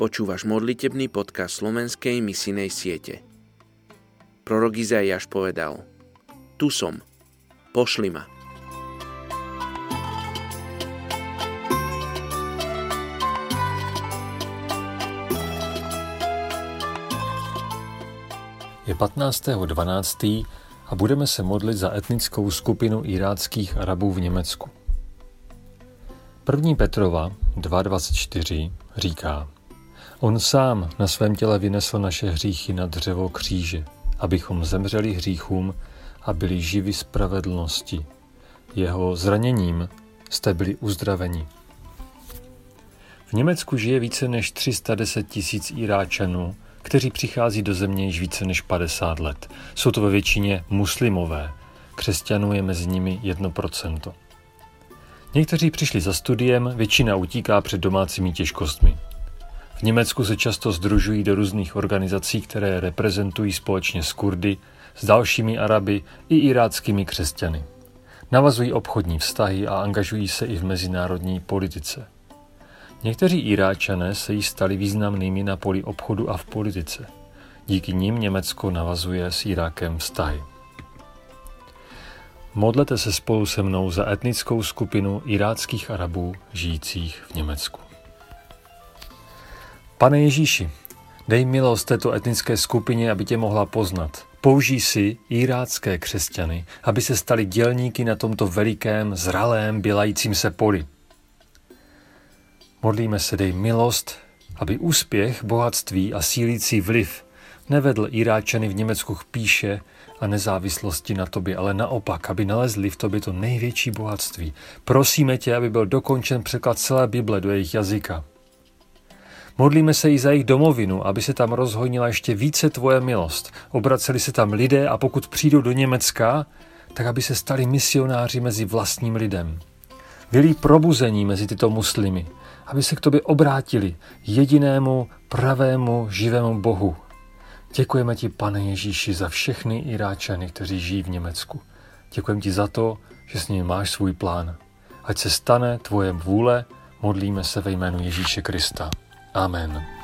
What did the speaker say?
Počúvaš modlitebný podcast slovenskej misijnej siete. Prorok Izaiáš povedal Tu som, pošli ma. Je 15.12. a budeme se modlit za etnickou skupinu iráckých Arabů v Německu. 1. Petrova 2.24 říká On sám na svém těle vynesl naše hříchy na dřevo kříže, abychom zemřeli hříchům a byli živi spravedlnosti. Jeho zraněním jste byli uzdraveni. V Německu žije více než 310 tisíc Iráčanů, kteří přichází do země již více než 50 let. Jsou to ve většině muslimové. Křesťanů je mezi nimi 1%. Někteří přišli za studiem, většina utíká před domácími těžkostmi. V Německu se často združují do různých organizací, které reprezentují společně s Kurdy, s dalšími Araby i iráckými křesťany. Navazují obchodní vztahy a angažují se i v mezinárodní politice. Někteří Iráčané se jí stali významnými na poli obchodu a v politice. Díky nim Německo navazuje s Irákem vztahy. Modlete se spolu se mnou za etnickou skupinu iráckých Arabů žijících v Německu. Pane Ježíši, dej milost této etnické skupině, aby tě mohla poznat. Použij si irácké křesťany, aby se stali dělníky na tomto velikém, zralém, bělajícím se poli. Modlíme se, dej milost, aby úspěch, bohatství a sílící vliv nevedl Iráčany v Německu k píše a nezávislosti na tobě, ale naopak, aby nalezli v tobě to největší bohatství. Prosíme tě, aby byl dokončen překlad celé Bible do jejich jazyka. Modlíme se i za jejich domovinu, aby se tam rozhojnila ještě více tvoje milost. Obraceli se tam lidé a pokud přijdou do Německa, tak aby se stali misionáři mezi vlastním lidem. Vylí probuzení mezi tyto muslimy, aby se k tobě obrátili, jedinému pravému živému Bohu. Děkujeme ti, pane Ježíši, za všechny Iráčany, kteří žijí v Německu. Děkujeme ti za to, že s nimi máš svůj plán. Ať se stane tvoje vůle, modlíme se ve jménu Ježíše Krista. Amen.